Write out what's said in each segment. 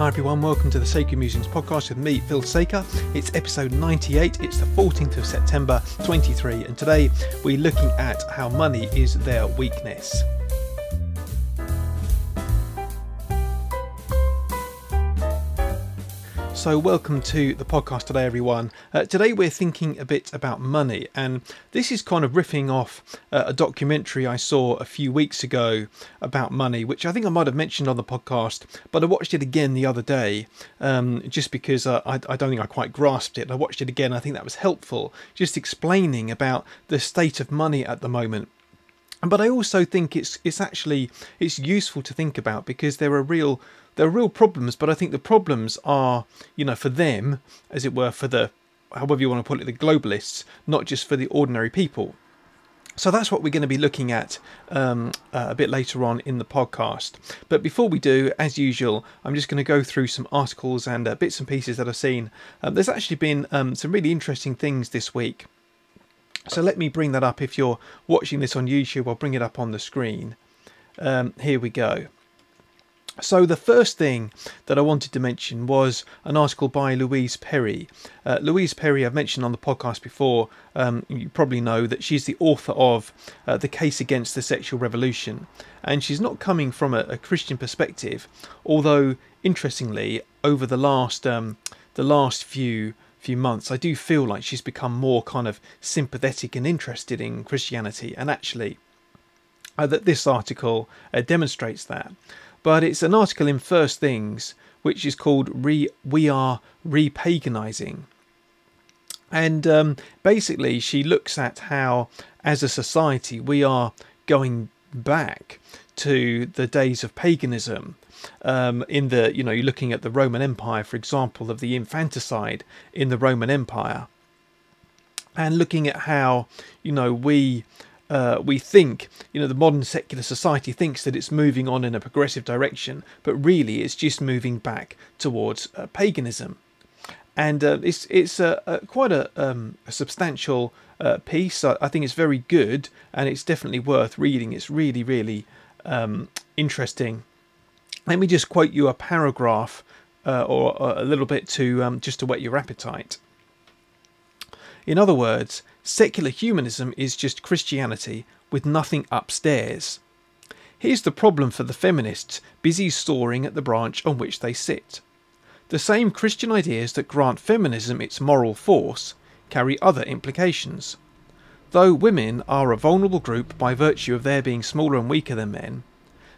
Hi everyone, welcome to the Sacred Musings podcast with me, Phill Sacre. It's episode 98, it's the 14th of September 23, and today we're looking at how money is their weakness. So, welcome to the podcast today, everyone. Uh, today, we're thinking a bit about money, and this is kind of riffing off uh, a documentary I saw a few weeks ago about money, which I think I might have mentioned on the podcast, but I watched it again the other day um, just because uh, I, I, don't think I quite grasped it. I watched it again, I think that was helpful, just explaining about the state of money at the moment but I also think it's it's actually it's useful to think about because there are real there are real problems, but I think the problems are you know for them, as it were, for the however you want to put it, the globalists, not just for the ordinary people. So that's what we're going to be looking at um, uh, a bit later on in the podcast. But before we do, as usual, I'm just going to go through some articles and uh, bits and pieces that I've seen. Um, there's actually been um, some really interesting things this week. So let me bring that up. If you're watching this on YouTube, I'll bring it up on the screen. Um, here we go. So the first thing that I wanted to mention was an article by Louise Perry. Uh, Louise Perry, I've mentioned on the podcast before. Um, you probably know that she's the author of uh, the Case Against the Sexual Revolution, and she's not coming from a, a Christian perspective. Although, interestingly, over the last um, the last few few months, I do feel like she's become more kind of sympathetic and interested in Christianity, and actually, uh, that this article uh, demonstrates that. But it's an article in First Things which is called Re- "We Are Repaganizing," and um, basically she looks at how, as a society, we are going back to the days of paganism um, in the you know you're looking at the Roman Empire, for example, of the infanticide in the Roman Empire, and looking at how you know we. Uh, we think, you know, the modern secular society thinks that it's moving on in a progressive direction, but really it's just moving back towards uh, paganism. And uh, it's it's quite a, um, a substantial uh, piece. I, I, think it's very good, and it's definitely worth reading. It's really, really um, interesting let me just quote you a paragraph uh, or, or, a little bit to um, just to whet your appetite. In other words, secular humanism is just Christianity with nothing upstairs. Here's the problem for the feminists busy soaring at the branch on which they sit. The same Christian ideas that grant feminism its moral force carry other implications. Though women are a vulnerable group by virtue of their being smaller and weaker than men,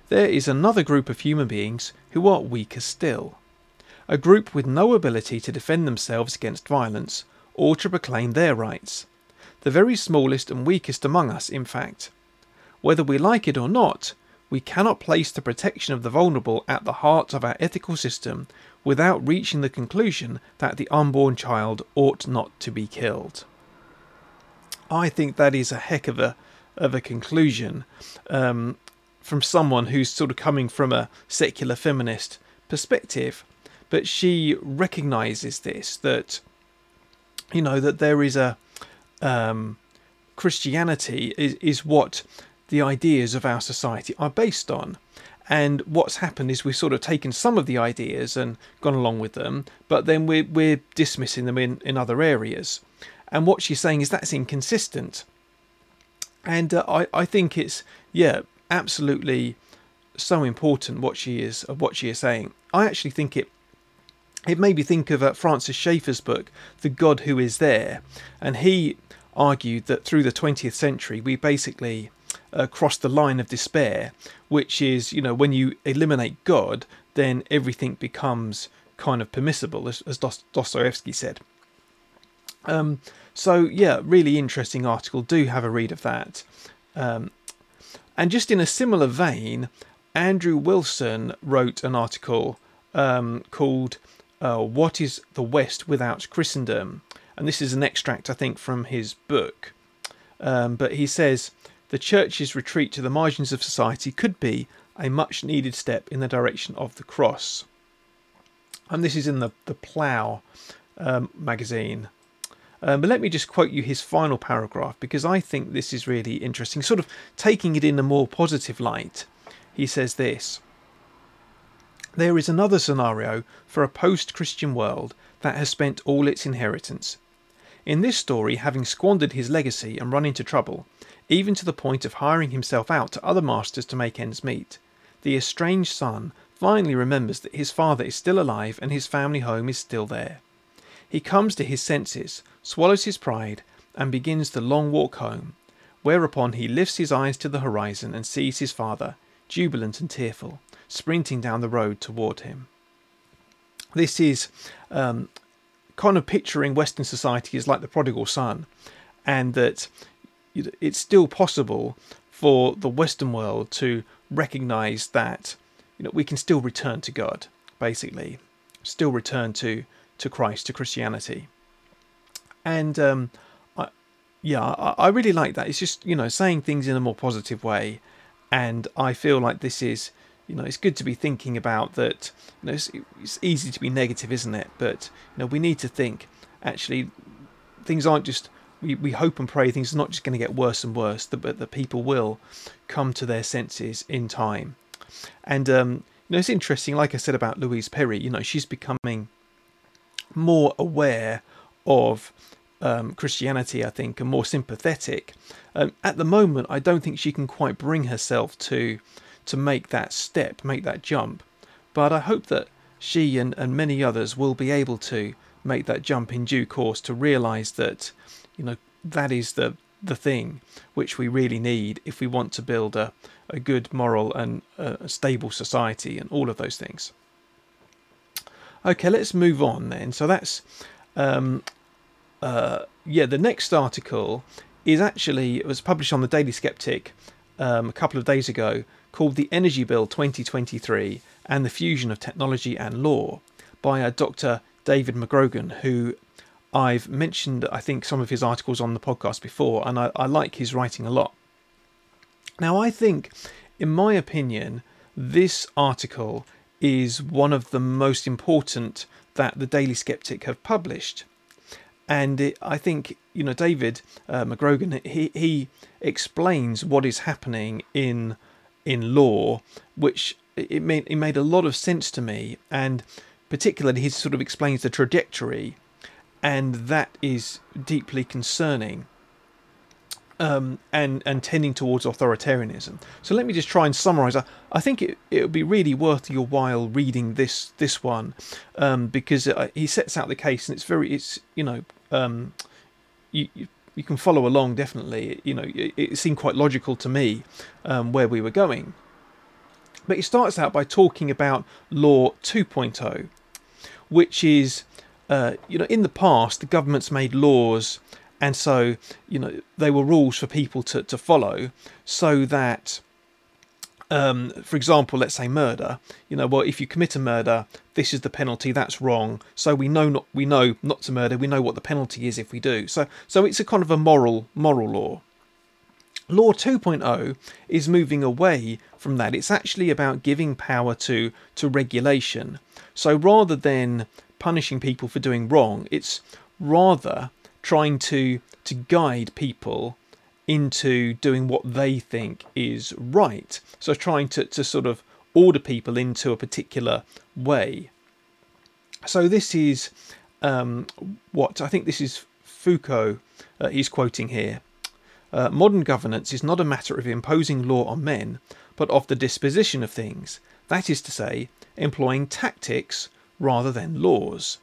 there is another group of human beings who are weaker still. A group with no ability to defend themselves against violence or to proclaim their rights. The very smallest and weakest among us, in fact. Whether we like it or not, we cannot place the protection of the vulnerable at the heart of our ethical system without reaching the conclusion that the unborn child ought not to be killed. I think that is a heck of a of a conclusion, um, from someone who's sort of coming from a secular feminist perspective, but she recognizes this that you know that there is a um, Christianity is is what the ideas of our society are based on. And what's happened is we've sort of taken some of the ideas and gone along with them, but then we're, we're dismissing them in, in other areas. And what she's saying is that's inconsistent. And uh, I, I think it's, yeah, absolutely so important what she is what she is saying. I actually think it it made me think of uh, Francis Schaeffer's book, The God Who Is There, and he argued that through the 20th century we basically uh, crossed the line of despair, which is you know when you eliminate God, then everything becomes kind of permissible, as, as Dostoevsky said. Um, so yeah, really interesting article. Do have a read of that. Um, and just in a similar vein, Andrew Wilson wrote an article um, called uh, What is the West Without Christendom? And this is an extract, I think, from his book. Um, but he says the church's retreat to the margins of society could be a much needed step in the direction of the cross. And this is in the, the Plough um, magazine. Um, but let me just quote you his final paragraph because I think this is really interesting, sort of taking it in a more positive light. He says this There is another scenario for a post Christian world that has spent all its inheritance. In this story, having squandered his legacy and run into trouble, even to the point of hiring himself out to other masters to make ends meet, the estranged son finally remembers that his father is still alive and his family home is still there. He comes to his senses, swallows his pride, and begins the long walk home, whereupon he lifts his eyes to the horizon and sees his father, jubilant and tearful, sprinting down the road toward him. This is um, kind of picturing Western society as like the prodigal son, and that it's still possible for the Western world to recognize that you know we can still return to God, basically, still return to to Christ, to Christianity, and um, I, yeah, I, I really like that. It's just you know saying things in a more positive way, and I feel like this is you know it's good to be thinking about that you know it's, it's, easy to be negative isn't it but you know we need to think actually things aren't just we, we hope and pray things are not just going to get worse and worse but that people will come to their senses in time and um, you know it's interesting like i said about louise perry you know she's becoming more aware of um, Christianity, I think, and more sympathetic. Um, at the moment, I don't think she can quite bring herself to to make that step, make that jump. But I hope that she and, and many others will be able to make that jump in due course to realize that, you know, that is the the thing which we really need if we want to build a, a good moral and a stable society and all of those things. Okay, let's move on then. So that's um, uh, yeah. The next article is actually it was published on the Daily Skeptic um, a couple of days ago called The Energy Bill 2023 and the Fusion of Technology and Law by uh, Dr. David McGrogan, who I've mentioned, I think, some of his articles on the podcast before, and I, I like his writing a lot. Now, I think, in my opinion, this article is one of the most important that the Daily Skeptic have published. And it, I think, you know, David uh, McGrogan, he, he explains what is happening in in law, which it made it made a lot of sense to me, and particularly he sort of explains the trajectory, and that is deeply concerning. Um, and and tending towards authoritarianism. So let me just try and summarise. I, I think it it would be really worth your while reading this this one um, because it, he sets out the case and it's very it's you know um, you, you you can follow along definitely. You know, it, it seemed quite logical to me um, where we were going. But he starts out by talking about Law 2.0, which is, uh, you know, in the past the governments made laws, and so you know they were rules for people to to follow, so that um, for example, let's say murder. You know, well, if you commit a murder, this is the penalty. That's wrong. So we know not we know not to murder. We know what the penalty is if we do. So so it's a kind of a moral moral law. Law 2.0 is moving away from that. It's actually about giving power to to regulation. So rather than punishing people for doing wrong, it's rather trying to to guide people into doing what they think is right. So trying to, to sort of order people into a particular way. So this is um, what I think this is Foucault uh, he's quoting here. Uh, modern governance is not a matter of imposing law on men, but of the disposition of things, that is to say, employing tactics rather than laws.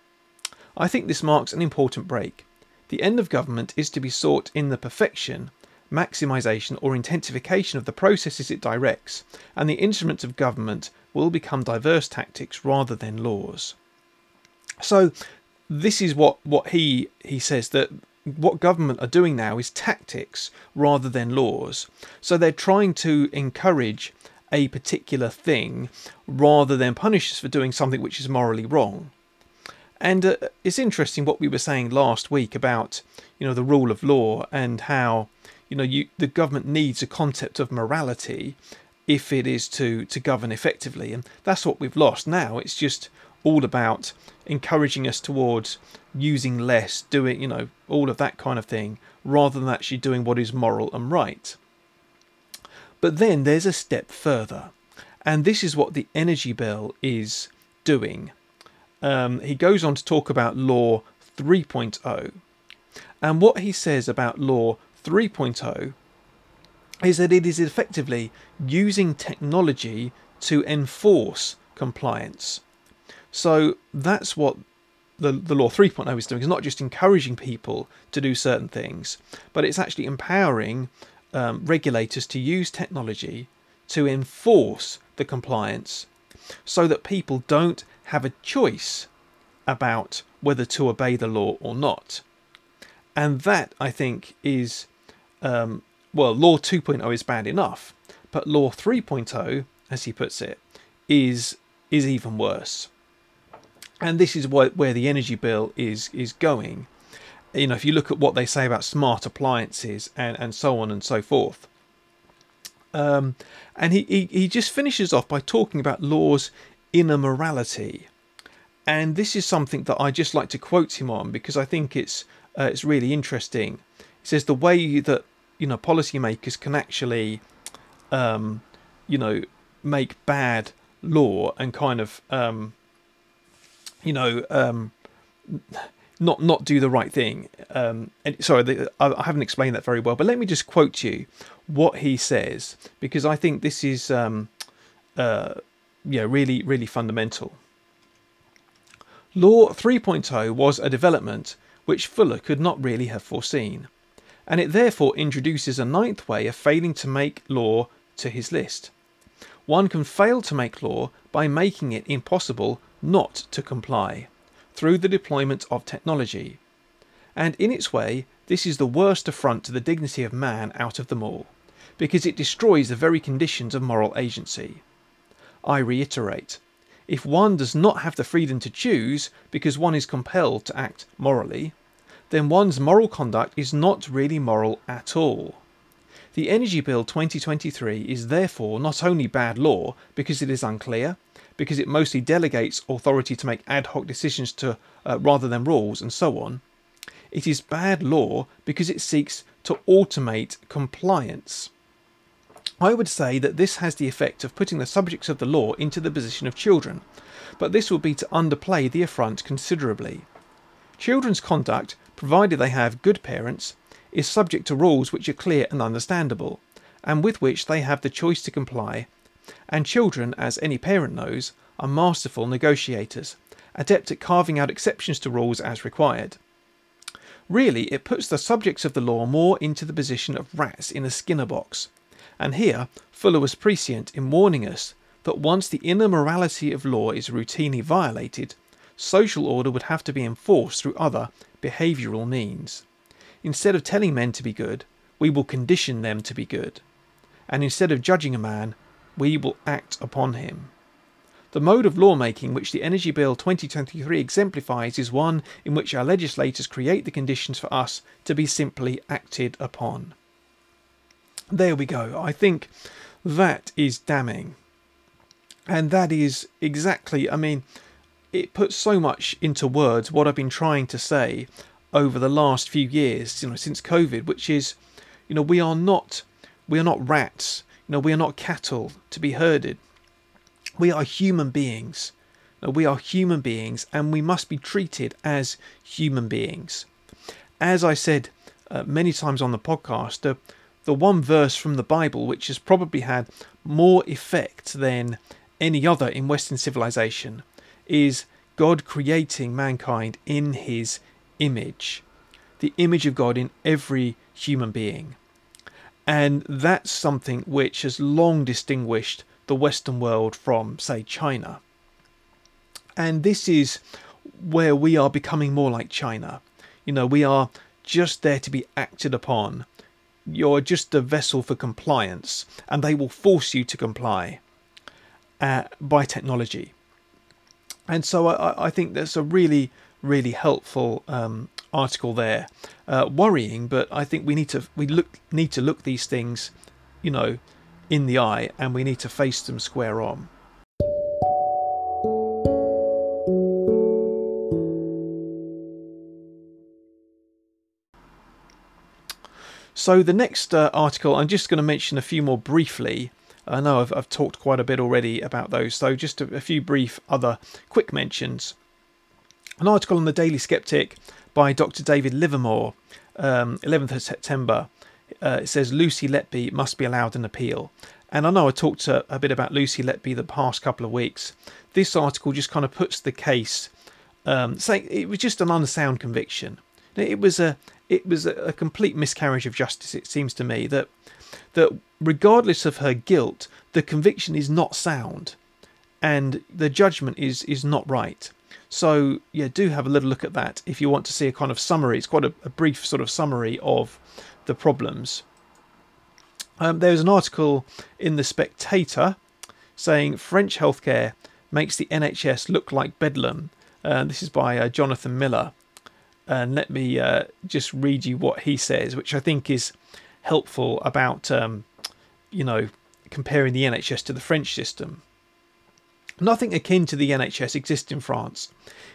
I think this marks an important break. The end of government is to be sought in the perfection maximization or intensification of the processes it directs, and the instruments of government will become diverse tactics rather than laws. So this is what, what he he says that what government are doing now is tactics rather than laws. So they're trying to encourage a particular thing rather than punish us for doing something which is morally wrong. And uh, it's interesting what we were saying last week about you know the rule of law and how you know, you the government needs a concept of morality if it is to to govern effectively, and that's what we've lost now. It's just all about encouraging us towards using less, doing you know all of that kind of thing, rather than actually doing what is moral and right. But then there's a step further, And this is what the energy bill is doing. Um, he goes on to talk about Law 3.0. And what he says about Law 3.0 is that it is effectively using technology to enforce compliance. So that's what the, the law 3.0 is doing. It's not just encouraging people to do certain things, but it's actually empowering um, regulators to use technology to enforce the compliance so that people don't have a choice about whether to obey the law or not. And that, I think, is um, well, Law 2.0 is bad enough, but Law 3.0, as he puts it, is is even worse. And this is what, where the energy bill is is going. You know, if you look at what they say about smart appliances and, and so on and so forth. Um, and he, he, he just finishes off by talking about law's inner morality. And this is something that I just like to quote him on because I think it's uh, it's really interesting. He says the way that you know policymakers can actually um, you know make bad law and kind of um, you know um, not not do the right thing. Um, and sorry, the, I, I, haven't explained that very well, but let me just quote you what he says because I think this is um, uh, yeah really really fundamental. Law 3.0 was a development which Fuller could not really have foreseen and it therefore introduces a ninth way of failing to make law to his list. One can fail to make law by making it impossible not to comply, through the deployment of technology. And in its way, this is the worst affront to the dignity of man out of them all, because it destroys the very conditions of moral agency. I reiterate, if one does not have the freedom to choose because one is compelled to act morally, then one's moral conduct is not really moral at all. The Energy Bill 2023 is therefore not only bad law because it is unclear, because it mostly delegates authority to make ad hoc decisions to uh, rather than rules and so on. It is bad law because it seeks to automate compliance. I would say that this has the effect of putting the subjects of the law into the position of children, but this would be to underplay the affront considerably. Children's conduct provided they have good parents, is subject to rules which are clear and understandable, and with which they have the choice to comply. And children, as any parent knows, are masterful negotiators, adept at carving out exceptions to rules as required. Really, it puts the subjects of the law more into the position of rats in a Skinner box. And here, Fuller was prescient in warning us that once the inner morality of law is routinely violated, social order would have to be enforced through other behavioural means. Instead of telling men to be good, we will condition them to be good. And instead of judging a man, we will act upon him. The mode of lawmaking which the Energy Bill 2023 exemplifies is one in which our legislators create the conditions for us to be simply acted upon. There we go. I think that is damning. And that is exactly, I mean, it puts so much into words what I've been trying to say over the last few years, you know, since COVID, which is, you know, we are not we are not rats, you know, we are not cattle to be herded. We are human beings. You know, we are human beings and we must be treated as human beings. As I said uh, many times on the podcast, the the one verse from the Bible which has probably had more effect than any other in Western civilization is God creating mankind in his image, the image of God in every human being. And that's something which has long distinguished the Western world from, say, China. And this is where we are becoming more like China. You know, we are just there to be acted upon. You're just a vessel for compliance, and they will force you to comply uh, by technology and so I, I think that's a really really helpful um, article there. Uh, worrying, but I think we need to we look need to look these things, you know, in the eye, and we need to face them square on. So the next uh, article, I'm just going to mention a few more briefly. I know I've, I've talked quite a bit already about those, so just a, a few brief other quick mentions. An article on the Daily Skeptic by Dr. David Livermore, um, 11th of September. Uh, it says Lucy Letby must be allowed an appeal. And I know I talked a, a, bit about Lucy Letby the past couple of weeks. This article just kind of puts the case, um, it was just an unsound conviction. It was a it was a complete miscarriage of justice. It seems to me that that regardless of her guilt, the conviction is not sound, and the judgment is is not right. So yeah, do have a little look at that if you want to see a kind of summary. It's quite a, a brief sort of summary of the problems. Um, there's an article in the Spectator saying French healthcare makes the NHS look like bedlam. Uh, this is by uh, Jonathan Miller. And let me uh, just read you what he says, which I think is helpful about, um, you know, comparing the NHS to the French system. Nothing akin to the NHS exists in France.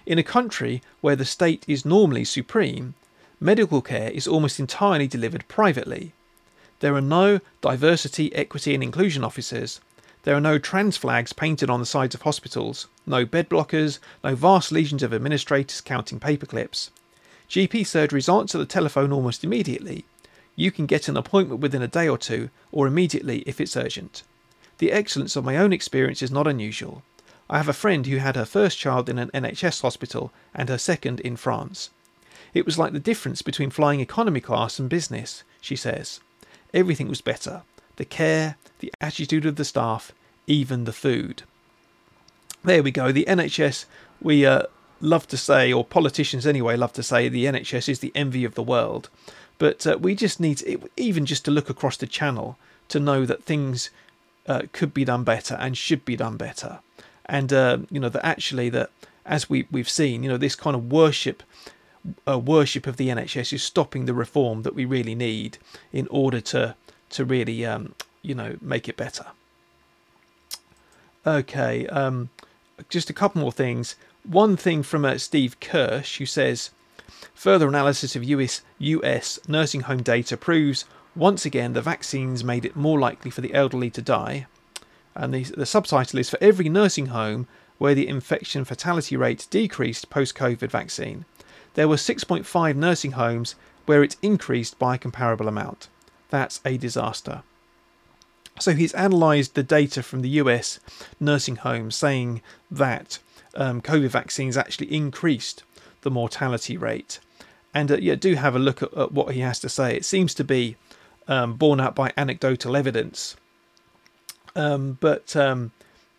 In a country where the state is normally supreme, medical care is almost entirely delivered privately. There are no diversity, equity, and inclusion officers. There are no trans flags painted on the sides of hospitals, no bed blockers, no vast legions of administrators counting paperclips. GP surgeries answer the telephone almost immediately. You can get an appointment within a day or two, or immediately if it's urgent. The excellence of my own experience is not unusual. I have a friend who had her first child in an NHS hospital and her second in France. It was like the difference between flying economy class and business, she says. Everything was better the care, the attitude of the staff, even the food. There we go. The NHS, we uh, love to say, or politicians anyway love to say, the NHS is the envy of the world. But uh, we just need, to, even just to look across the channel to know that things uh, could be done better and should be done better. And, uh, you know, that actually that, as we, we've seen, you know, this kind of worship uh, worship of the NHS is stopping the reform that we really need in order to to really um, you know make it better. Okay, um, just a couple more things. One thing from uh, Steve Kirsch who says further analysis of US US nursing home data proves once again the vaccines made it more likely for the elderly to die. And the, the subtitle is for every nursing home where the infection fatality rate decreased post COVID vaccine there were 6.5 nursing homes where it increased by a comparable amount. That's a disaster. So he's analysed the data from the US nursing homes saying that um, COVID vaccines actually increased the mortality rate. And uh, yeah, do have a look at, at, what he has to say. It seems to be um, borne out by anecdotal evidence. Um, but um,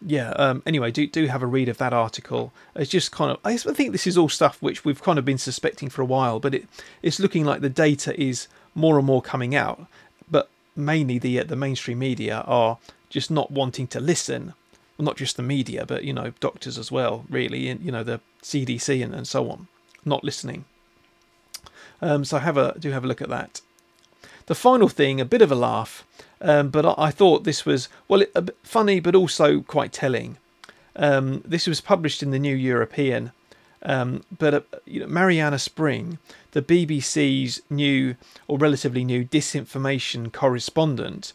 yeah um, anyway do do have a read of that article it's just kind of i think this is all stuff which we've kind of been suspecting for a while but it it's looking like the data is more and more coming out but mainly the uh, the mainstream media are just not wanting to listen well, not just the media but you know doctors as well really and you know the cdc and, and so on not listening um, so have a do have a look at that the final thing a bit of a laugh um, but I, I, thought this was, well, funny, but also quite telling. Um, this was published in the New European. Um, but uh, you know, Marianna Spring, the BBC's new or relatively new disinformation correspondent,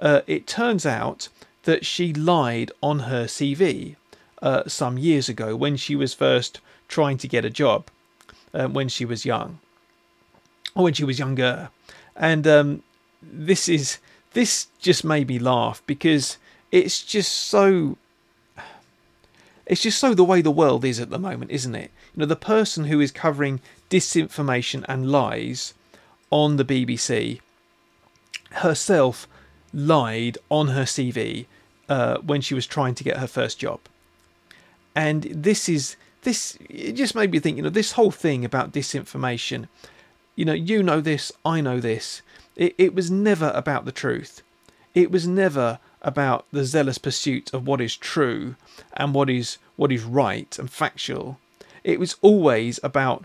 uh, it turns out that she lied on her CV uh, some years ago when she was first trying to get a job uh, when she was young, or when she was younger. And um, this is this just made me laugh because it's just so it's just so the way the world is at the moment, isn't it? You know, the person who is covering disinformation and lies on the BBC herself lied on her CV uh, when she was trying to get her first job. And this is this it just made me think, you know, this whole thing about disinformation, you know, you know this, I know this. It, it was never about the truth. It was never about the zealous pursuit of what is true and what is what is right and factual. It was always about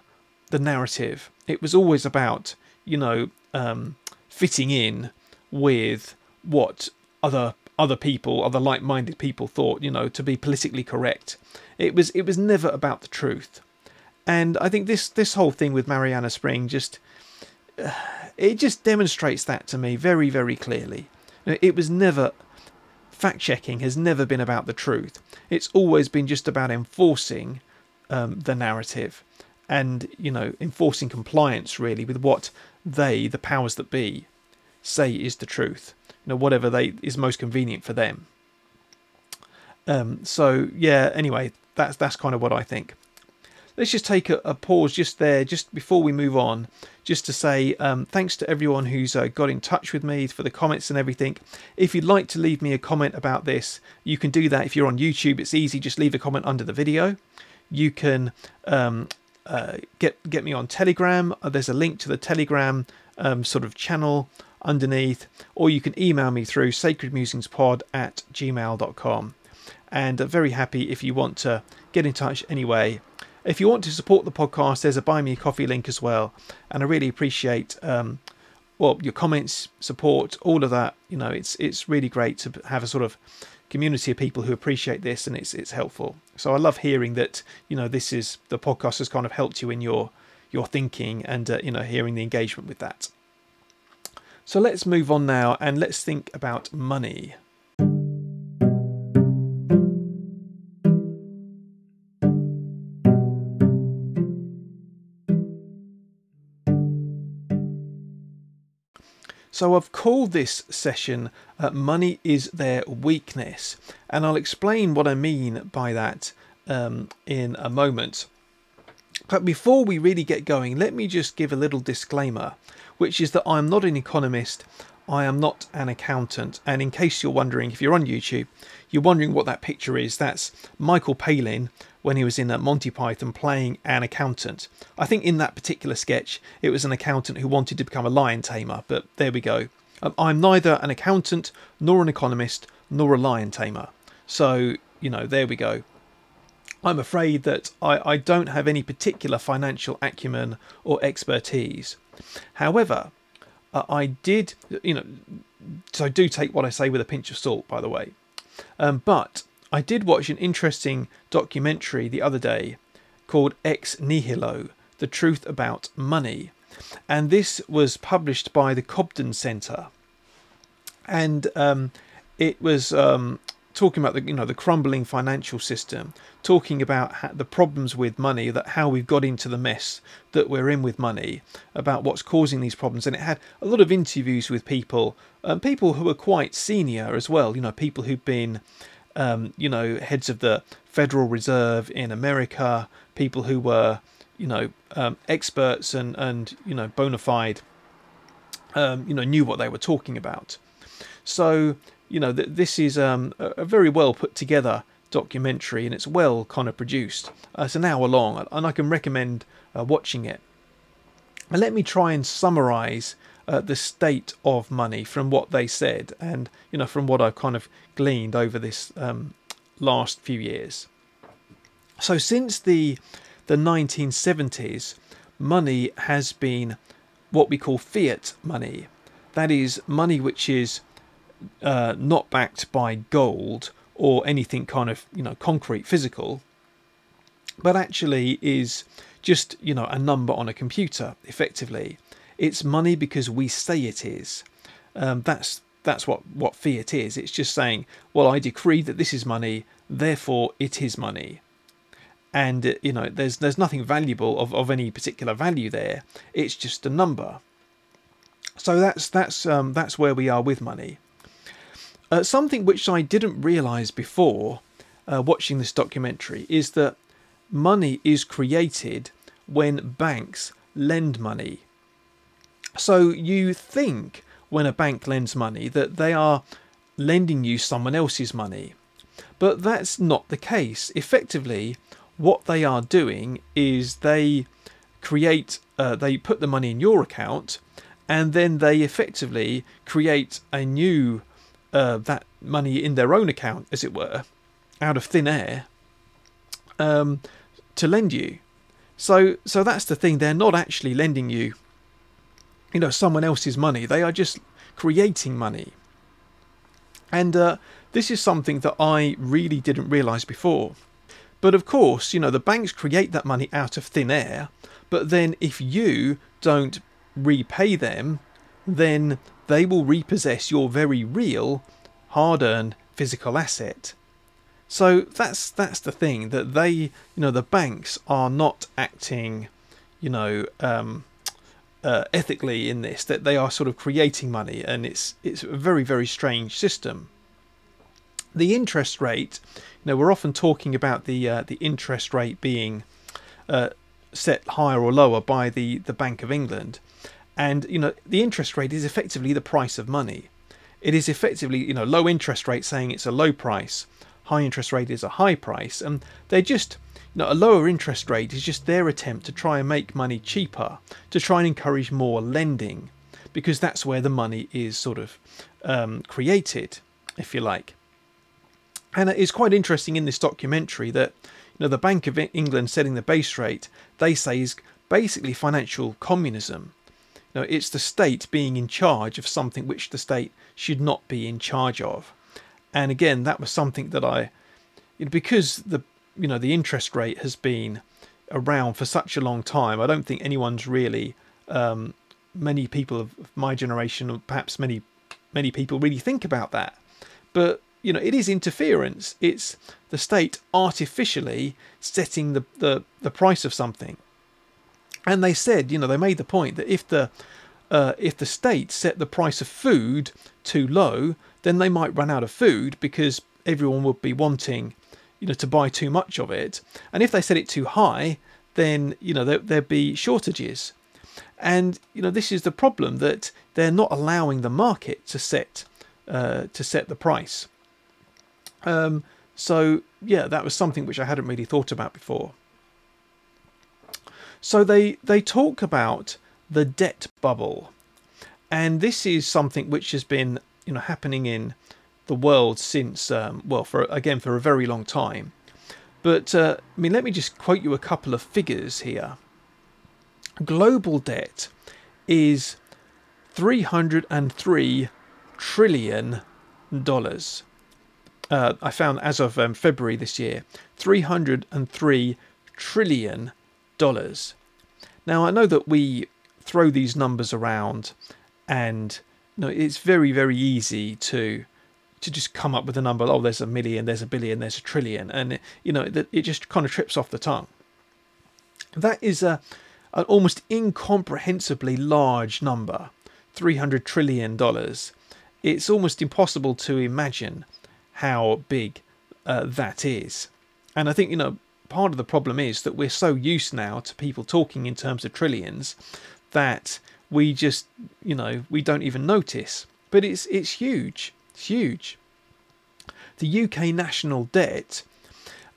the narrative. It was always about you know um, fitting in with what other other people, other like-minded people thought. You know to be politically correct. It was it was never about the truth. And I think this this whole thing with Marianna Spring just it just demonstrates that to me very very clearly. It was never fact checking has never been about the truth. It's always been just about enforcing um, the narrative and, you know, enforcing compliance really with what they, the powers that be, say is the truth. Know, whatever they is most convenient for them. Um, so yeah, anyway, that's that's kind of what I think. Let's just take a, a pause just there, just before we move on, just to say um, thanks to everyone who's uh, got in touch with me for the comments and everything. If you'd like to leave me a comment about this, you can do that if you're on YouTube. It's easy, just leave a comment under the video. You can um, uh, get get me on Telegram. Uh, there's a link to the Telegram um, sort of channel underneath, or you can email me through sacredmusingspod at gmail.com. And uh, very happy if you want to get in touch anyway. If you want to support the podcast, there's a buy me a coffee link as well, and I really appreciate um, well your comments, support, all of that. You know, it's it's really great to have a sort of community of people who appreciate this, and it's it's helpful. So I love hearing that. You know, this is the podcast has kind of helped you in your your thinking, and uh, you know, hearing the engagement with that. So let's move on now, and let's think about money. So I've called this session uh, Money is Their Weakness, and I'll explain what I mean by that um, in a moment. But before we really get going, let me just give a little disclaimer, which is that I'm not an economist, I am not an accountant. And in case you're wondering, if you're on YouTube, you're wondering what that picture is, that's Michael Palin when he was in Monty Python playing an accountant. I think in that particular sketch, it was an accountant who wanted to become a lion tamer, but there we go. Um, I'm neither an accountant, nor an economist, nor a lion tamer. So, you know, there we go. I'm afraid that I, I don't have any particular financial acumen or expertise. However, uh, I did, you know, so I do take what I say with a pinch of salt, by the way. Um, but I did watch an interesting documentary the other day called Ex Nihilo The Truth About Money. And this was published by the Cobden Centre. And um, it was um, talking about the you know the crumbling financial system, talking about the problems with money, that how we've got into the mess that we're in with money, about what's causing these problems, and it had a lot of interviews with people, um, people who were quite senior as well. You know, people who've been um, you know, heads of the Federal Reserve in America, people who were, you know, um, experts and and you know bona fide, um, you know, knew what they were talking about. So you know, th- this is um, a very well put together documentary and it's well kind of produced. Uh, it's an hour long and I can recommend uh, watching it. Let me try and summarize uh, the state of money from what they said and you know from what I've kind of gleaned over this um, last few years. So since the the 1970s, money has been what we call fiat money. That is money which is uh, not backed by gold or anything kind of you know concrete physical, but actually is just you know a number on a computer effectively it's money because we say it is. Um, that's that's what what fiat is. It's just saying, well, I decree that this is money, therefore it is money. And uh, you know, there's there's nothing valuable of, of any particular value there. It's just a number. So that's that's um, that's where we are with money. Uh, something which I didn't realise before uh, watching this documentary is that money is created when banks lend money so you think when a bank lends money that they are lending you someone else's money. But that's not the case. Effectively, what they are doing is they create, uh, they put the money in your account, and then they effectively create a new uh, that money in their own account, as it were, out of thin air, um, to lend you. So, so that's the thing. They're not actually lending you you know someone else's money. They are just creating money. And uh, this is something that I really didn't realise before. But of course, you know, the banks create that money out of thin air. But then if you don't repay them, then they will repossess your very real, hard earned physical asset. So that's that's the thing that they, you know, the banks are not acting, you know, um, uh, ethically in this. That they are sort of creating money, and it's it's a very very strange system. The interest rate, you know, we're often talking about the uh, the interest rate being uh, set higher or lower by the the Bank of England, and you know the interest rate is effectively the price of money. It is effectively you know low interest rate saying it's a low price high interest rate is a high price, and they're just you know, a lower interest rate is just their attempt to try and make money cheaper, to try and encourage more lending, because that's where the money is sort of um, created, if you like. And it's quite interesting in this documentary that you know the Bank of England setting the base rate, they say is basically financial communism. Know, it's the state being in charge of something which the state should not be in charge of. And again that was something that I because the you know the interest rate has been around for such a long time I don't think anyone's really um, many people of my generation or perhaps many many people really think about that. But you know it is interference. It's the state artificially setting the the, the price of something and they said you know they made the point that if the uh, if the state set the price of food too low then they might run out of food because everyone would be wanting, you know, to buy too much of it. And if they set it too high, then you know there, there'd be shortages. And you know this is the problem that they're not allowing the market to set uh, to set the price. Um, so yeah, that was something which I hadn't really thought about before. So they they talk about the debt bubble, and this is something which has been you know happening in the world since um, well for again for a very long time. But uh, I mean, let me just quote you a couple of figures here. Global debt is 303 trillion dollars. Uh, I found as of um, February this year, 303 trillion dollars. Now I know that we throw these numbers around and no, it's very very easy to to just come up with a number. Oh, there's a million, there's a billion, there's a trillion, and you know it just kind of trips off the tongue. That is a an almost incomprehensibly large number, three hundred trillion dollars. It's almost impossible to imagine how big uh, that is, and I think you know part of the problem is that we're so used now to people talking in terms of trillions that we just you know we don't even notice. But it's it's huge. It's huge. The UK national debt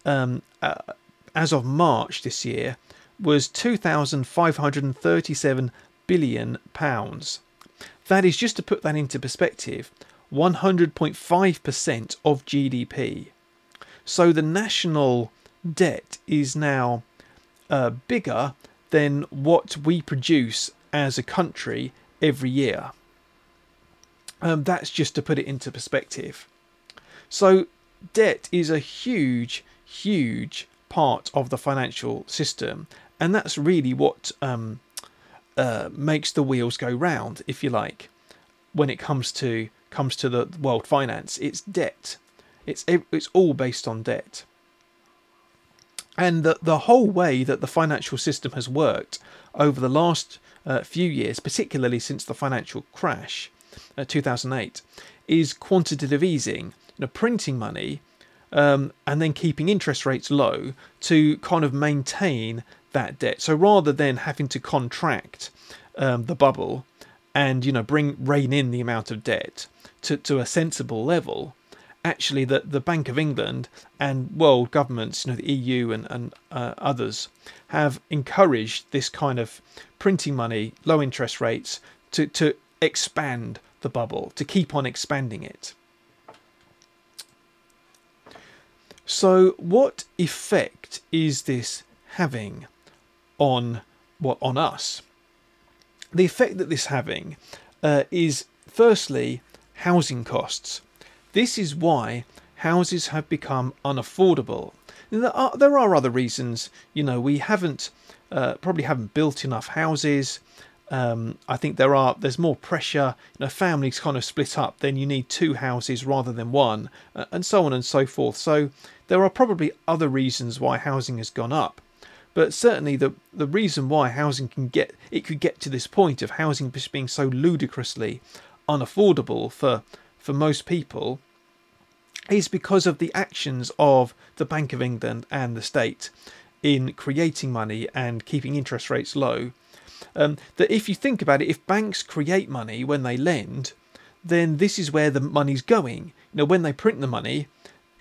um, uh, as of March this year was 2537 billion pounds. That is just to put that into perspective 100.5% of GDP so the national debt is now uh, bigger than what we produce as a country every year. Um, that's just to put it into perspective. So, debt is a huge, huge part of the financial system, and that's really what um, uh, makes the wheels go round, if you like, when it comes to comes to the world finance. It's debt. It's it's all based on debt. And the the whole way that the financial system has worked over the last uh, few years, particularly since the financial crash, uh, 2008, is quantitative easing, you know, printing money um, and then keeping interest rates low to kind of maintain that debt. So rather than having to contract um, the bubble and you know bring rein in the amount of debt to, to a sensible level, actually the, the Bank of England and world governments, you know, the EU and, and uh, others, have encouraged this kind of printing money, low interest rates, to, to expand the bubble, to keep on expanding it. So, what effect is this having on what on us? The effect that this having uh, is firstly housing costs. This is why houses have become unaffordable. There are, there are other reasons. You know, we haven't uh, probably haven't built enough houses. Um, I think there are there's more pressure. You know, families kind of split up. Then you need two houses rather than one, uh, and so on and so forth. So there are probably other reasons why housing has gone up, but certainly the the reason why housing can get it could get to this point of housing just being so ludicrously unaffordable for for most people is because of the actions of the Bank of England and the state in creating money and keeping interest rates low. Um, that if you think about it, if banks create money when they lend, then this is where the money's going. You know, when they print the money,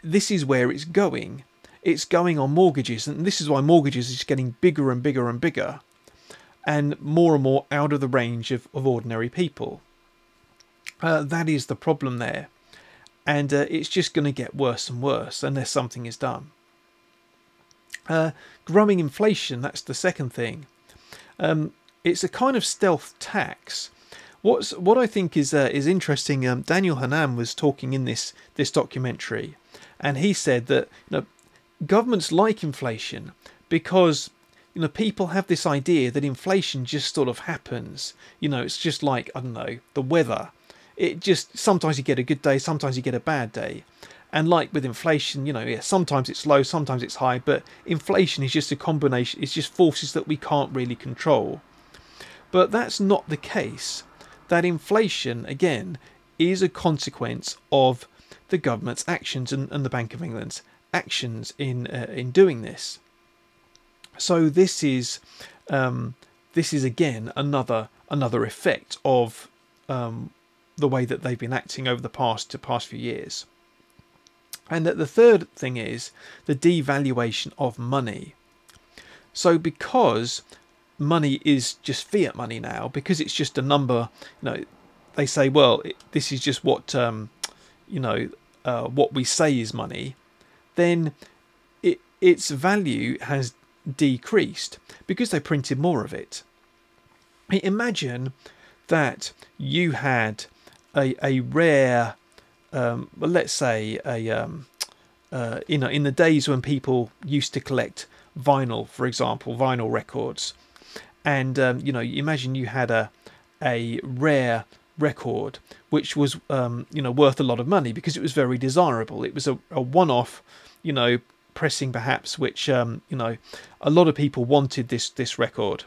this is where it's going. It's going on mortgages, and this is why mortgages is getting bigger and bigger and bigger, and more and more out of the range of, of ordinary people. Uh, that is the problem there and uh, it's just going to get worse and worse unless something is done. Uh, growing inflation, that's the second thing. Um, it's a kind of stealth tax. What's what I think is uh, is interesting. Um, Daniel Hannan was talking in this this documentary, and he said that you know governments like inflation because you know people have this idea that inflation just sort of happens. You know, it's just like I don't know the weather it just sometimes you get a good day, sometimes you get a bad day. And like with inflation, you know, yeah, sometimes it's low, sometimes it's high, but inflation is just a combination, it's just forces that we can't really control. But that's not the case. That inflation, again, is a consequence of the government's actions and, and the Bank of England's actions in uh, in doing this. So this is um, this is again another another effect of um, the way that they've been acting over the past past few years. And that the third thing is the devaluation of money. So because money is just fiat money now, because it's just a number, you know, they say, well, it, this is just what um, you know uh, what we say is money. Then it, its value has decreased because they printed more of it. Imagine that you had a a rare, um, well, let's say a um, uh, you know in the days when people used to collect vinyl, for example, vinyl records, and um, you know, imagine you had a a rare record which was um, you know worth a lot of money because it was very desirable. It was a, a one-off, you know, pressing perhaps, which um, you know a lot of people wanted this this record,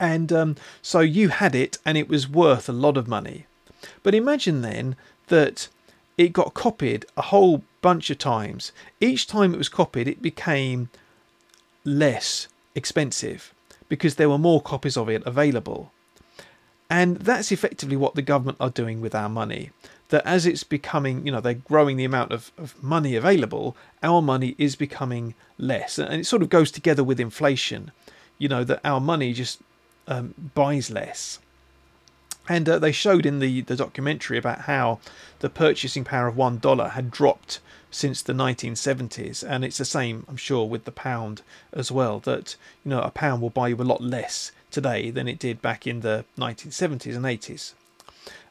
and um, so you had it, and it was worth a lot of money. But imagine then that it got copied a whole bunch of times. Each time it was copied, it became less expensive because there were more copies of it available. And that's effectively what the government are doing with our money. That as it's becoming, you know, they're growing the amount of, of money available, our money is becoming less. And it sort of goes together with inflation, you know, that our money just um, buys less. And uh, they showed in the, the documentary about how the purchasing power of one dollar had dropped since the 1970s, and it's the same, I'm sure, with the pound as well. That you know, a pound will buy you a lot less today than it did back in the 1970s and 80s,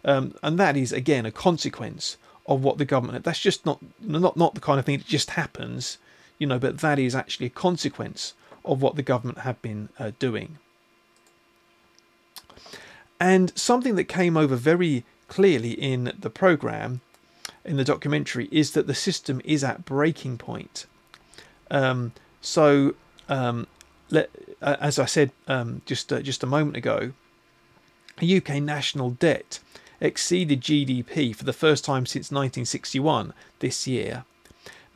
um, and that is again a consequence of what the government. That's just not not not the kind of thing that just happens, you know, but that is actually a consequence of what the government have been uh, doing. And something that came over very clearly in the program, in the documentary, is that the system is at breaking point. Um, so, um, let, uh, as I said um, just uh, just a moment ago, UK national debt exceeded GDP for the first time since 1961 this year.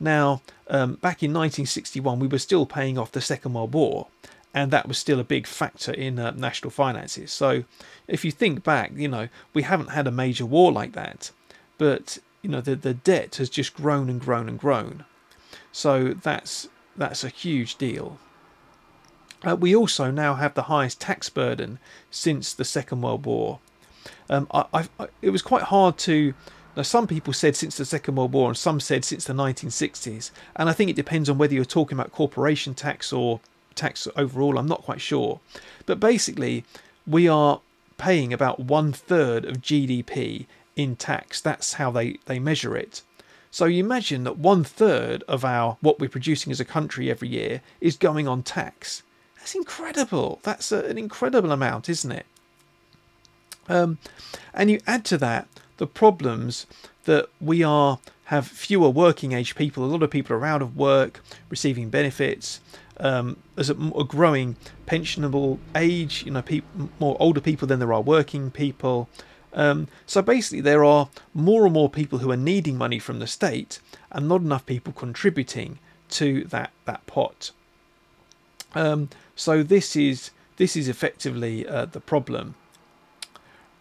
Now, um, back in 1961, we were still paying off the Second World War, and that was still a big factor in uh, national finances. So, if you think back, you know, we haven't had a major war like that, but you know, the the debt has just grown and grown and grown. So that's that's a huge deal. Uh, we also now have the highest tax burden since the Second World War. Um, I, I, it was quite hard to. Now, some people said since the Second World War, and some said since the 1960s. And I think it depends on whether you're talking about corporation tax or tax overall, I'm not quite sure. But basically, we are paying about one third of GDP in tax. That's how they, they measure it. So you imagine that one third of our what we're producing as a country every year is going on tax. That's incredible. That's a, an incredible amount, isn't it? Um, and you add to that the problems that we are have fewer working age people. A lot of people are out of work, receiving benefits. Um, there's a, a, growing pensionable age. You know, more older people than there are working people. Um, so basically, there are more and more people who are needing money from the state, and not enough people contributing to that that pot. Um, so this is this is effectively uh, the problem.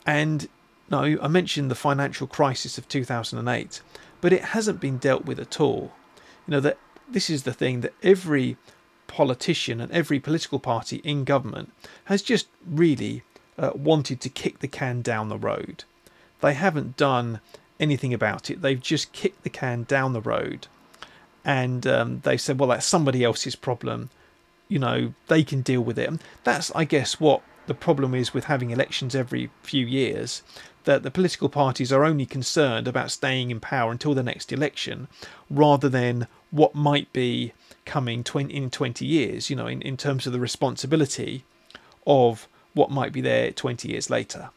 And no, I mentioned the financial crisis of 2008, but it hasn't been dealt with at all. You know that this is the thing that every politician and every political party in government has just really uh, wanted to kick the can down the road. They haven't done anything about it. They've just kicked the can down the road, and um, they said, "Well, that's somebody else's problem. You know, they can deal with it." And that's, I guess, what the problem is with having elections every few years that the political parties are only concerned about staying in power until the next election rather than what might be coming in 20 years, you know, in, in terms of the responsibility of what might be there 20 years later.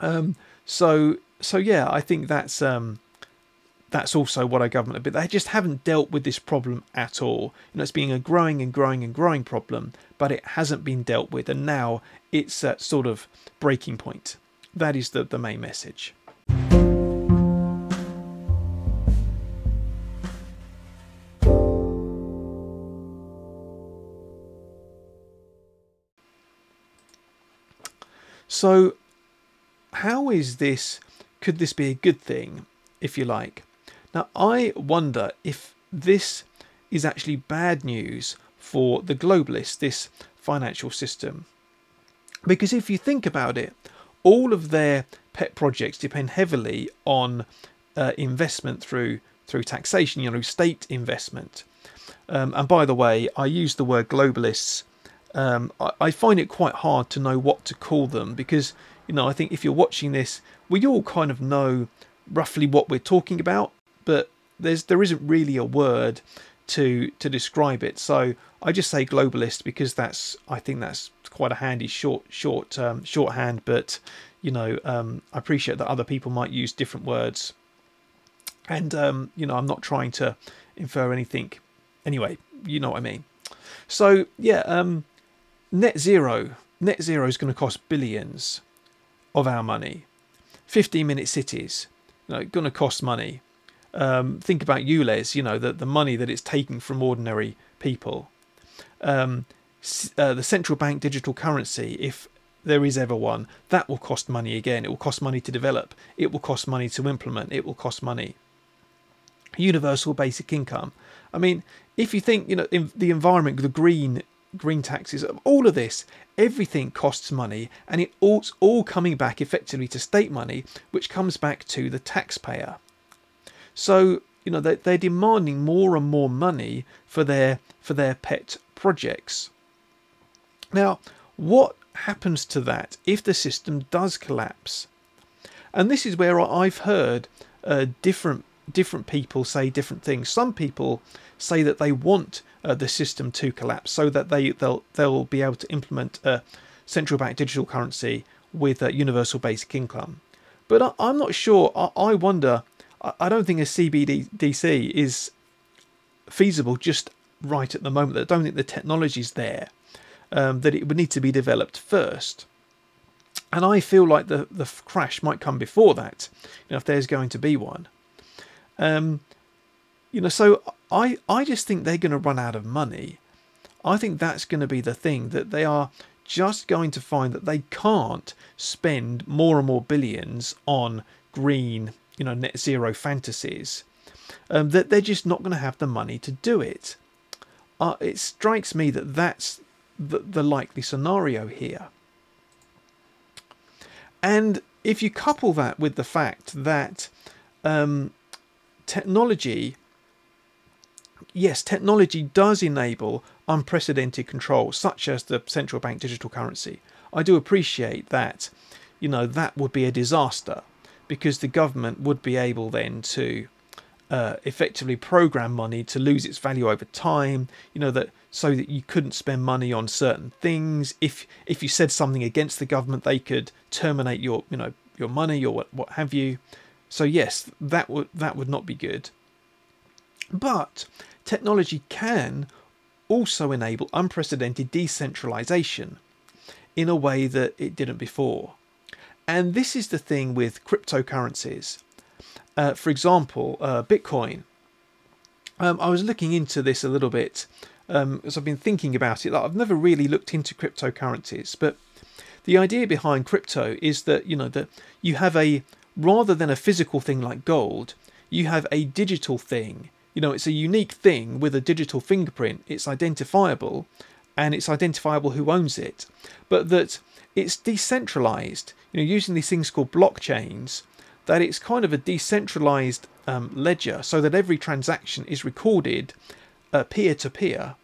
Um, so, so yeah, I think that's um, that's also what our government, but they just haven't dealt with this problem at all. You know, it's been a growing and growing and growing problem, but it hasn't been dealt with, and now it's at sort of breaking point. That is the, the main message. So, how is this? Could this be a good thing, if you like? Now, I wonder if this is actually bad news for the globalists, this financial system. Because if you think about it, all of their pet projects depend heavily on uh, investment through through taxation, you know, state investment. Um, and by the way, I use the word globalists. Um, I, I, find it quite hard to know what to call them because, you know, I think if you're watching this, we all kind of know roughly what we're talking about but there's there isn't really a word to to describe it. So I just say globalist because that's I think that's quite a handy short short um, shorthand. But you know um, I appreciate that other people might use different words, and um, you know I'm not trying to infer anything. Anyway, you know what I mean. So yeah, um, net zero. Net zero is going to cost billions of our money. 15 minute cities, you know, going to cost money um, think about ULEZ, you know, the, the money that it's taking from ordinary people. Um, uh, the central bank digital currency, if there is ever one, that will cost money again. It will cost money to develop. It will cost money to implement. It will cost money. Universal basic income. I mean, if you think, you know, in the environment, the green green taxes, all of this, everything costs money, and it all, all coming back effectively to state money, which comes back to the taxpayer. So you know they they're demanding more and more money for their for their pet projects. Now, what happens to that if the system does collapse? And this is where I've heard uh, different different people say different things. Some people say that they want uh, the system to collapse so that they they'll they'll be able to implement a central bank digital currency with a universal basic income. But I, am not sure. I, I wonder I don't think a CBDC is feasible just right at the moment. I don't think the technology's there. Um, that it would need to be developed first. And I feel like the the crash might come before that. You know, if there's going to be one. Um, you know, so I I just think they're going to run out of money. I think that's going to be the thing that they are just going to find that they can't spend more and more billions on green you know net zero fantasies um, that they're just not going to have the money to do it uh, it strikes me that that's the, the likely scenario here. And if you couple that with the fact that um, technology yes technology does enable unprecedented control such as the central bank digital currency. I do appreciate that you know that would be a disaster because the government would be able then to uh, effectively program money to lose its value over time. You know that so that you couldn't spend money on certain things. If if you said something against the government, they could terminate your you know your money or what, what have you. So yes, that would that would not be good. But technology can also enable unprecedented decentralization in a way that it didn't before. And this is the thing with cryptocurrencies. Uh, for example, uh, Bitcoin. Um, I was looking into this a little bit um, as I've been thinking about it. I've never really looked into cryptocurrencies, but the idea behind crypto is that you know that you have a rather than a physical thing like gold, you have a digital thing. You know, it's a unique thing with a digital fingerprint. It's identifiable, and it's identifiable who owns it, but that it's decentralized. You know, using these things called blockchains, that it's kind of a decentralized um, ledger, so that every transaction is recorded peer to peer,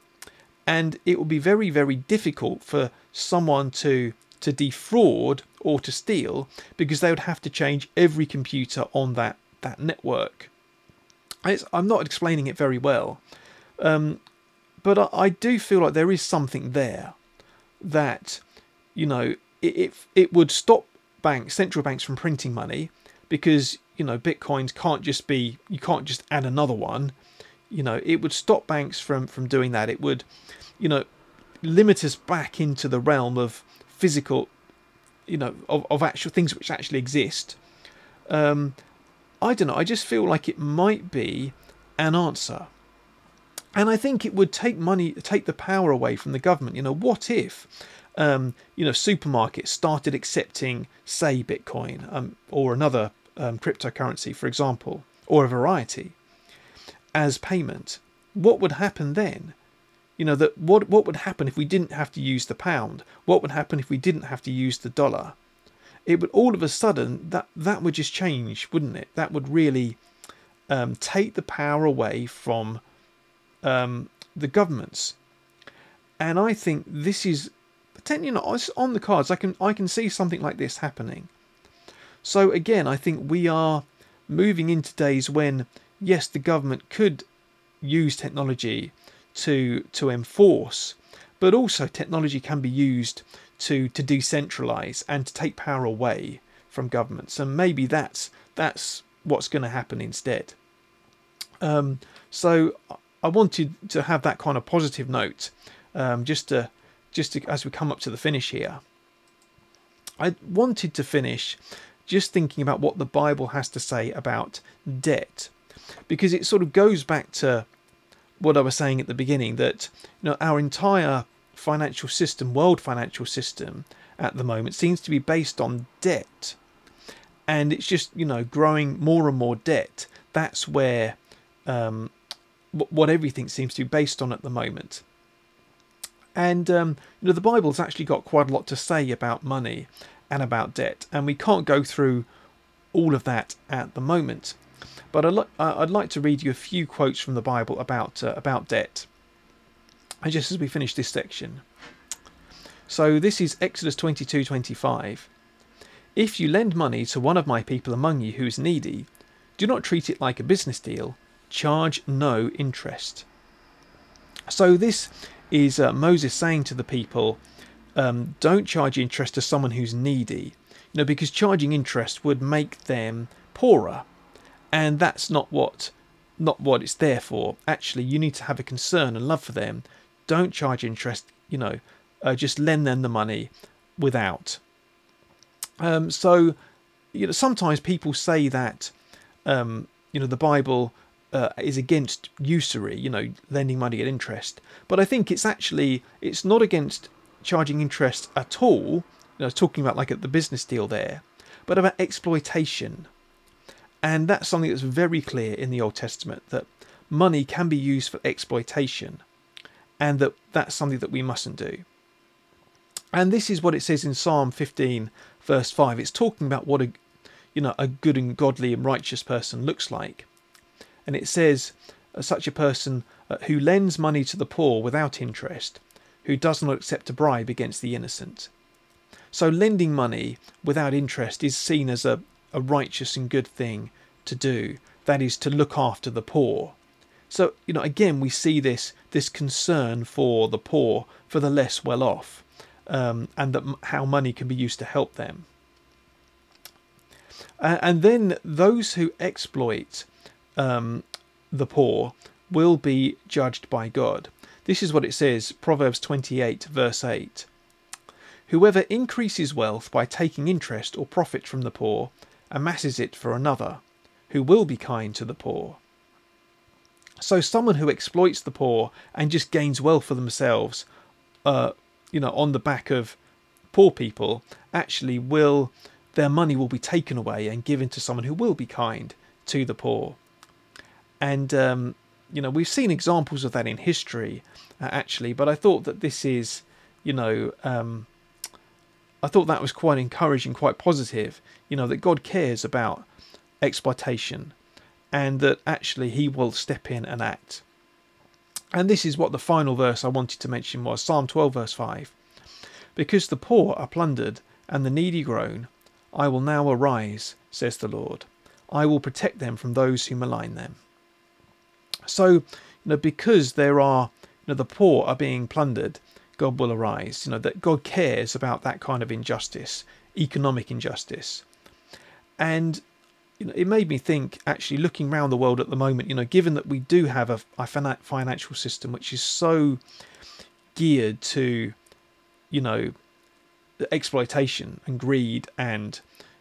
and it will be very very difficult for someone to to defraud or to steal because they would have to change every computer on that that network. It's, I'm not explaining it very well, um, but I, I, do feel like there is something there that you know it, it, it would stop banks, central banks, from printing money because you know bitcoins can't just be you can't just add another one. You know it would stop banks from from doing that. It would you know limit us back into the realm of physical, you know, of, of actual things which actually exist. Um, I don't know. I just feel like it might be an answer. And I think it would take money, take the power away from the government. You know, what if, um, you know, supermarkets started accepting, say, Bitcoin um, or another um, cryptocurrency, for example, or a variety, as payment? What would happen then? you know that what what would happen if we didn't have to use the pound what would happen if we didn't have to use the dollar it would all of a sudden that that would just change wouldn't it that would really um, take the power away from um, the governments and i think this is you know on the cards. I can i can see something like this happening. So again i think we are moving into days when yes the government could use technology to to enforce, but also technology can be used to to decentralize and to take power away from governments, and maybe that's that's what's going to happen instead. Um, so I wanted to have that kind of positive note, um, just to just to, as we come up to the finish here. I wanted to finish just thinking about what the Bible has to say about debt, because it sort of goes back to what I was saying at the beginning that you know our entire financial system, world financial system at the moment seems to be based on debt. And it's just, you know, growing more and more debt. That's where um, what everything seems to be based on at the moment. And, um, you know, the Bible's actually got quite a lot to say about money and about debt. And we can't go through all of that at the moment. But I'd, li- I'd like to read you a few quotes from the Bible about uh, about debt. And just as we finish this section. So this is Exodus 22:25. If you lend money to one of my people among you who is needy, do not treat it like a business deal. Charge no interest. So this is uh, Moses saying to the people, um, don't charge interest to someone who's needy. You know, because charging interest would make them poorer and that's not what not what it's there for. Actually, you need to have a concern and love for them. Don't charge interest. You know, uh, just lend them the money without. Um, so, you know, sometimes people say that um, you know the Bible uh, is against usury. You know, lending money at interest. But I think it's actually it's not against charging interest at all. You know, talking about like at the business deal there, but about exploitation and that's something that's very clear in the Old Testament that money can be used for exploitation and that that's something that we mustn't do. And this is what it says in Psalm 15 verse 5. It's talking about what a you know a good and godly and righteous person looks like. And it says uh, such a person uh, who lends money to the poor without interest, who does not accept a bribe against the innocent. So lending money without interest is seen as a, a righteous and good thing to do. that is to look after the poor. So, you know, again, we see this this concern for the poor, for the less well off, um, and that how money can be used to help them. Uh, and then those who exploit um, the poor will be judged by God. This is what it says, Proverbs 28, verse 8. Whoever increases wealth by taking interest or profit from the poor amasses it for another, who will be kind to the poor. So someone who exploits the poor and just gains wealth for themselves, uh, you know, on the back of poor people, actually will their money will be taken away and given to someone who will be kind to the poor. And um, you know, we've seen examples of that in history, uh, actually. But I thought that this is, you know, um, I thought that was quite encouraging, quite positive. You know, that God cares about exploitation and that actually he will step in and act. And this is what the final verse I wanted to mention was Psalm 12, verse 5. Because the poor are plundered and the needy groan, I will now arise, says the Lord. I will protect them from those who malign them. So, you know, because there are, you know, the poor are being plundered, God will arise. You know, that God cares about that kind of injustice, economic injustice. And you know, it made me think actually looking around the world at the moment, you know, given that we do have a, a financial system which is so geared to, you know, exploitation and greed and,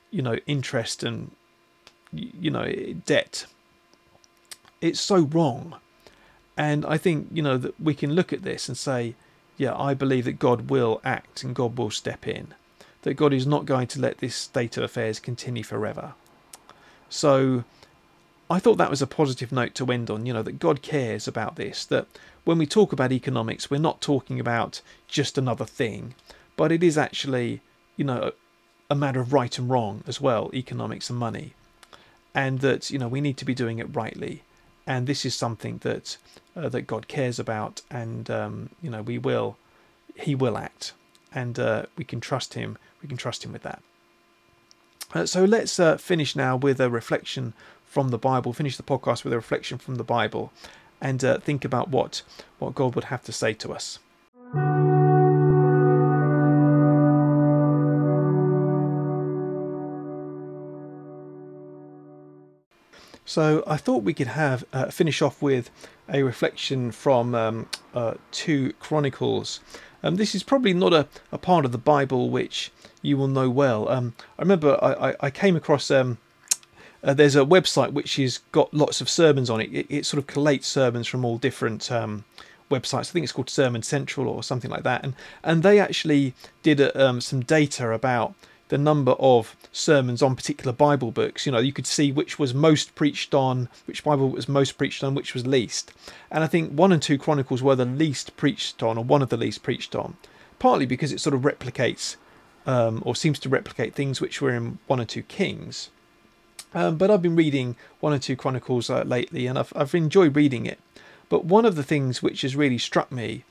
you know, interest and, you know, debt. It's so wrong. And I think, you know, that we can look at this and say, yeah, I believe that God will act and God will step in. That God is not going to let this state of affairs continue forever. So I thought that was a positive note to end on, you know, that God cares about this, that when we talk about economics, we're not talking about just another thing, but it is actually, you know, a matter of right and wrong as well, economics and money. And that, you know, we need to be doing it rightly. And this is something that uh, that God cares about, and um, you know, we will, He will act, and uh, we can trust Him. We can trust Him with that. Uh, so let's uh, finish now with a reflection from the Bible. Finish the podcast with a reflection from the Bible, and uh, think about what what God would have to say to us. So I thought we could have uh, finish off with a reflection from um, uh, two Chronicles. Um, this is probably not a, a part of the Bible which you will know well. Um, I remember I, I, I came across um, uh, there's a website which has got lots of sermons on it. It, it sort of collates sermons from all different um, websites. I think it's called Sermon Central or something like that. And and they actually did a, um, some data about the number of sermons on particular Bible books. You know, you could see which was most preached on, which Bible was most preached on, which was least. And I think one and two Chronicles were the least preached on, or one of the least preached on, partly because it sort of replicates um, or seems to replicate things which were in one or two Kings. Um, but I've been reading one or two Chronicles uh, lately, and I've I've enjoyed reading it. But one of the things which has really struck me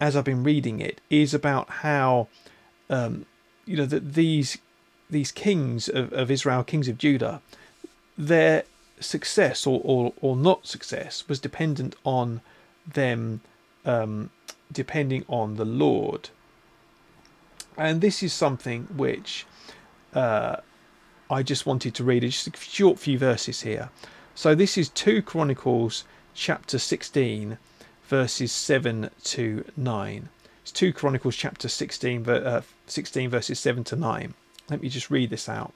as I've been reading it is about how um, you know that these these kings of, of Israel, kings of Judah, their success or, or, or not success was dependent on them um, depending on the Lord. And this is something which uh, I just wanted to read. Just a short few verses here. So this is 2 Chronicles chapter 16, verses 7 to 9. It's 2 Chronicles chapter 16, uh, 16 verses 7 to 9. Let me just read this out.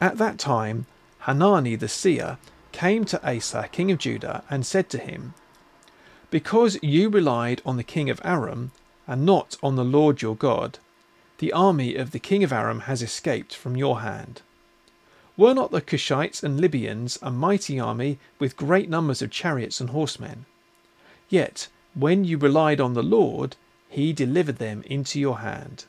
At that time, Hanani the seer came to Asa, king of Judah, and said to him, Because you relied on the king of Aram, and not on the Lord your God, the army of the king of Aram has escaped from your hand. Were not the Cushites and Libyans a mighty army with great numbers of chariots and horsemen? Yet, when you relied on the Lord, he delivered them into your hand.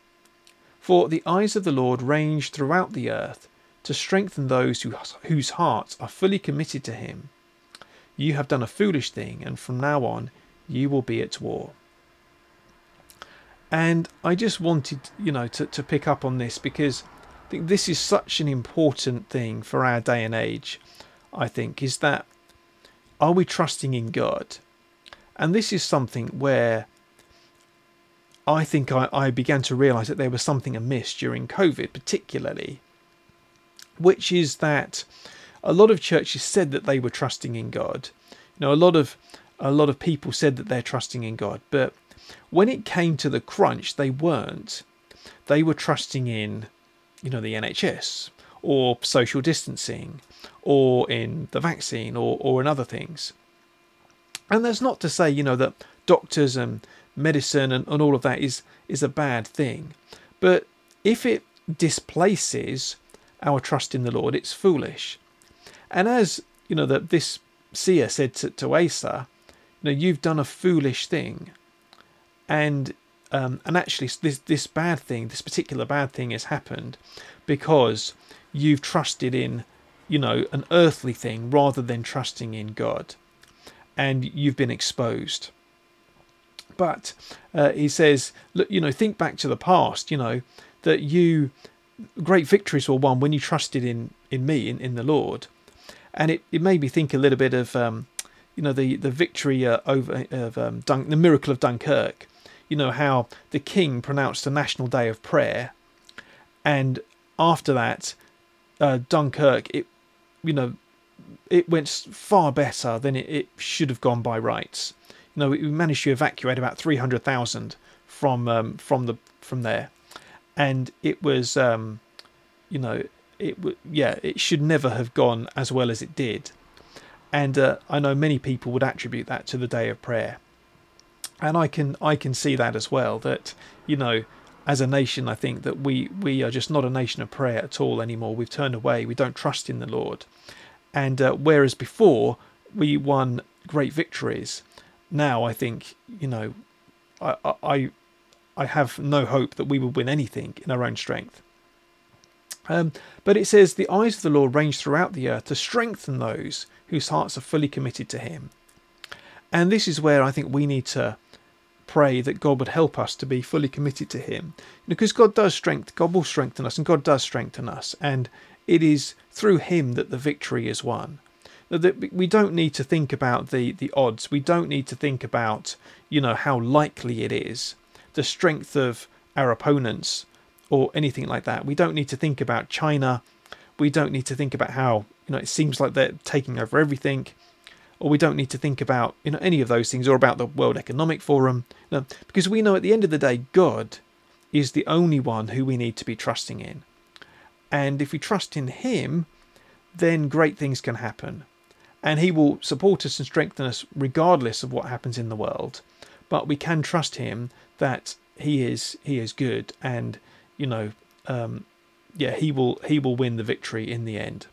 For the eyes of the Lord range throughout the earth to strengthen those who, whose hearts are fully committed to him. You have done a foolish thing, and from now on you will be at war. And I just wanted, you know, to, to pick up on this because I think this is such an important thing for our day and age. I think, is that are we trusting in God? And this is something where I think I, I began to realize that there was something amiss during COVID, particularly, which is that a lot of churches said that they were trusting in God. You know, a lot of a lot of people said that they're trusting in God, but when it came to the crunch, they weren't. They were trusting in, you know, the NHS or social distancing or in the vaccine or, or in other things. And that's not to say, you know, that doctors and medicine and, and all of that is is a bad thing. But if it displaces our trust in the Lord, it's foolish. And as you know that this seer said to, to Asa, you know, you've done a foolish thing. And um, and actually this this bad thing, this particular bad thing has happened because you've trusted in, you know, an earthly thing rather than trusting in God. And you've been exposed. But uh, he says, look, you know, think back to the past, you know, that you great victories were won when you trusted in in me, in, in the Lord. And it, it made me think a little bit of um, you know the the victory uh, over of um, Dun- the miracle of Dunkirk. You know how the king pronounced a national day of prayer, and after that, uh, Dunkirk it you know it went far better than it, it should have gone by rights You know, we managed to evacuate about 300,000 from um, from the from there, and it was, um, you know, it yeah, it should never have gone as well as it did, and uh, I know many people would attribute that to the day of prayer, and I can I can see that as well. That you know, as a nation, I think that we we are just not a nation of prayer at all anymore. We've turned away. We don't trust in the Lord, and uh, whereas before we won great victories now I think you know I I I have no hope that we will win anything in our own strength. Um, but it says the eyes of the Lord range throughout the earth to strengthen those whose hearts are fully committed to Him. And this is where I think we need to pray that God would help us to be fully committed to Him, because God does strength. God will strengthen us, and God does strengthen us, and it is through Him that the victory is won that we don't need to think about the the odds. We don't need to think about you know how likely it is, the strength of our opponents, or anything like that. We don't need to think about China. We don't need to think about how you know it seems like they're taking over everything, or we don't need to think about you know any of those things, or about the World Economic Forum, know, because we know at the end of the day, God is the only one who we need to be trusting in, and if we trust in Him, then great things can happen and He will support us and strengthen us regardless of what happens in the world. But we can trust Him that He is He is good, and you know, um, yeah, He will He will win the victory in the end.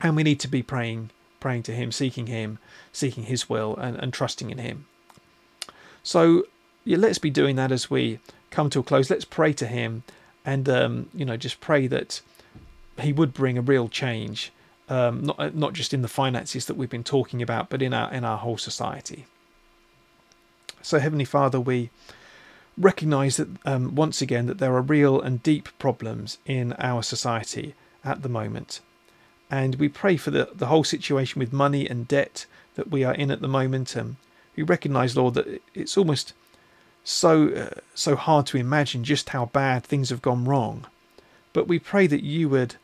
And we need to be praying praying to Him, seeking Him, seeking His will, and, and trusting in Him. So yeah, let's be doing that as we come to a close. Let's pray to Him, and um, you know, just pray that He would bring a real change um, not uh, not just in the finances that we've been talking about, but in our in our whole society. So, Heavenly Father, we recognise that um, once again that there are real and deep problems in our society at the moment, and we pray for the the whole situation with money and debt that we are in at the moment. And we recognise, Lord, that it's almost so uh, so hard to imagine just how bad things have gone wrong. But we pray that you would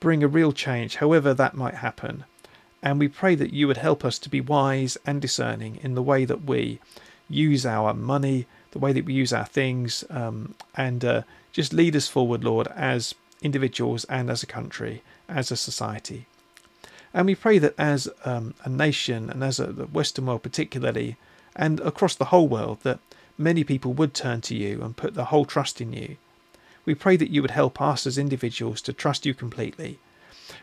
bring a real change, however that might happen. And we pray that you would help us to be wise and discerning in the way that we use our money, the way that we use our things, um, and uh, just lead us forward, Lord, as individuals and as a country, as a society. And we pray that as um, a nation and as a, the Western world particularly, and across the whole world, that many people would turn to you and put their whole trust in you we pray that you would help us as individuals to trust you completely.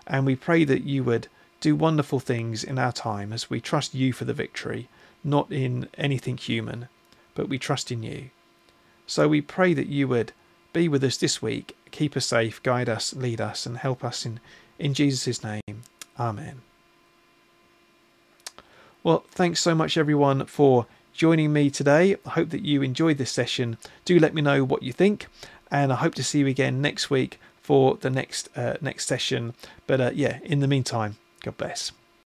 And we pray that you would do wonderful things in our time as we trust you for the victory, not in anything human, but we trust in you. So we pray that you would be with us this week, keep us safe, guide us, lead us, and help us in, in Jesus' name. Amen. Well, thanks so much, everyone, for joining me today. I hope that you enjoyed this session. Do let me know what you think and I hope to see you again next week for the next uh, next session. But uh, yeah, in the meantime, God bless.